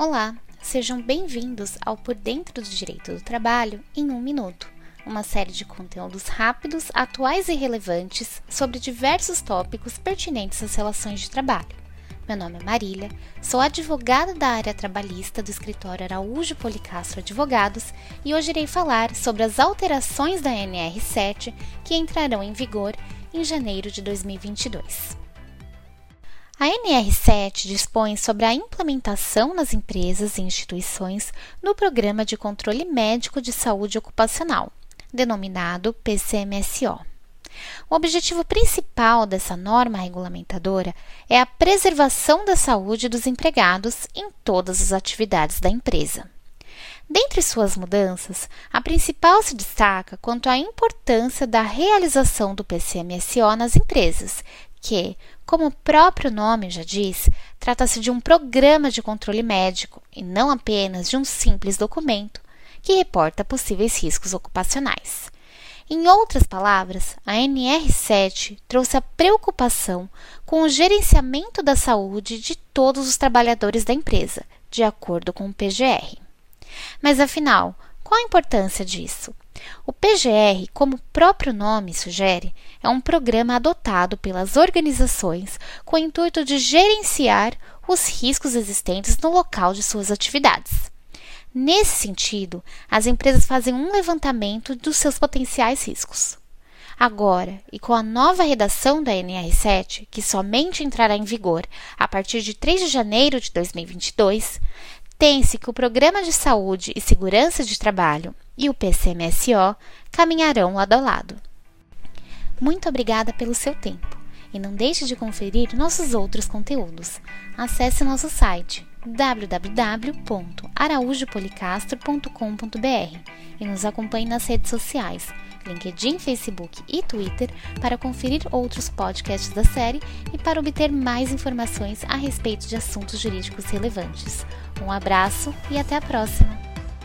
Olá, sejam bem-vindos ao Por Dentro do Direito do Trabalho em um Minuto, uma série de conteúdos rápidos, atuais e relevantes sobre diversos tópicos pertinentes às relações de trabalho. Meu nome é Marília, sou advogada da área trabalhista do escritório Araújo Policastro Advogados e hoje irei falar sobre as alterações da NR7 que entrarão em vigor em janeiro de 2022. A NR7 dispõe sobre a implementação nas empresas e instituições do Programa de Controle Médico de Saúde Ocupacional, denominado PCMSO. O objetivo principal dessa norma regulamentadora é a preservação da saúde dos empregados em todas as atividades da empresa. Dentre suas mudanças, a principal se destaca quanto à importância da realização do PCMSO nas empresas, que, como o próprio nome já diz, trata-se de um programa de controle médico e não apenas de um simples documento que reporta possíveis riscos ocupacionais. Em outras palavras, a NR7 trouxe a preocupação com o gerenciamento da saúde de todos os trabalhadores da empresa, de acordo com o PGR. Mas afinal, qual a importância disso? O PGR, como o próprio nome sugere, é um programa adotado pelas organizações com o intuito de gerenciar os riscos existentes no local de suas atividades. Nesse sentido, as empresas fazem um levantamento dos seus potenciais riscos. Agora, e com a nova redação da NR7, que somente entrará em vigor a partir de 3 de janeiro de 2022, tem-se que o Programa de Saúde e Segurança de Trabalho e o PCMSO caminharão lado a lado. Muito obrigada pelo seu tempo e não deixe de conferir nossos outros conteúdos. Acesse nosso site www.araújopolicastro.com.br e nos acompanhe nas redes sociais LinkedIn, Facebook e Twitter para conferir outros podcasts da série e para obter mais informações a respeito de assuntos jurídicos relevantes. Um abraço e até a próxima!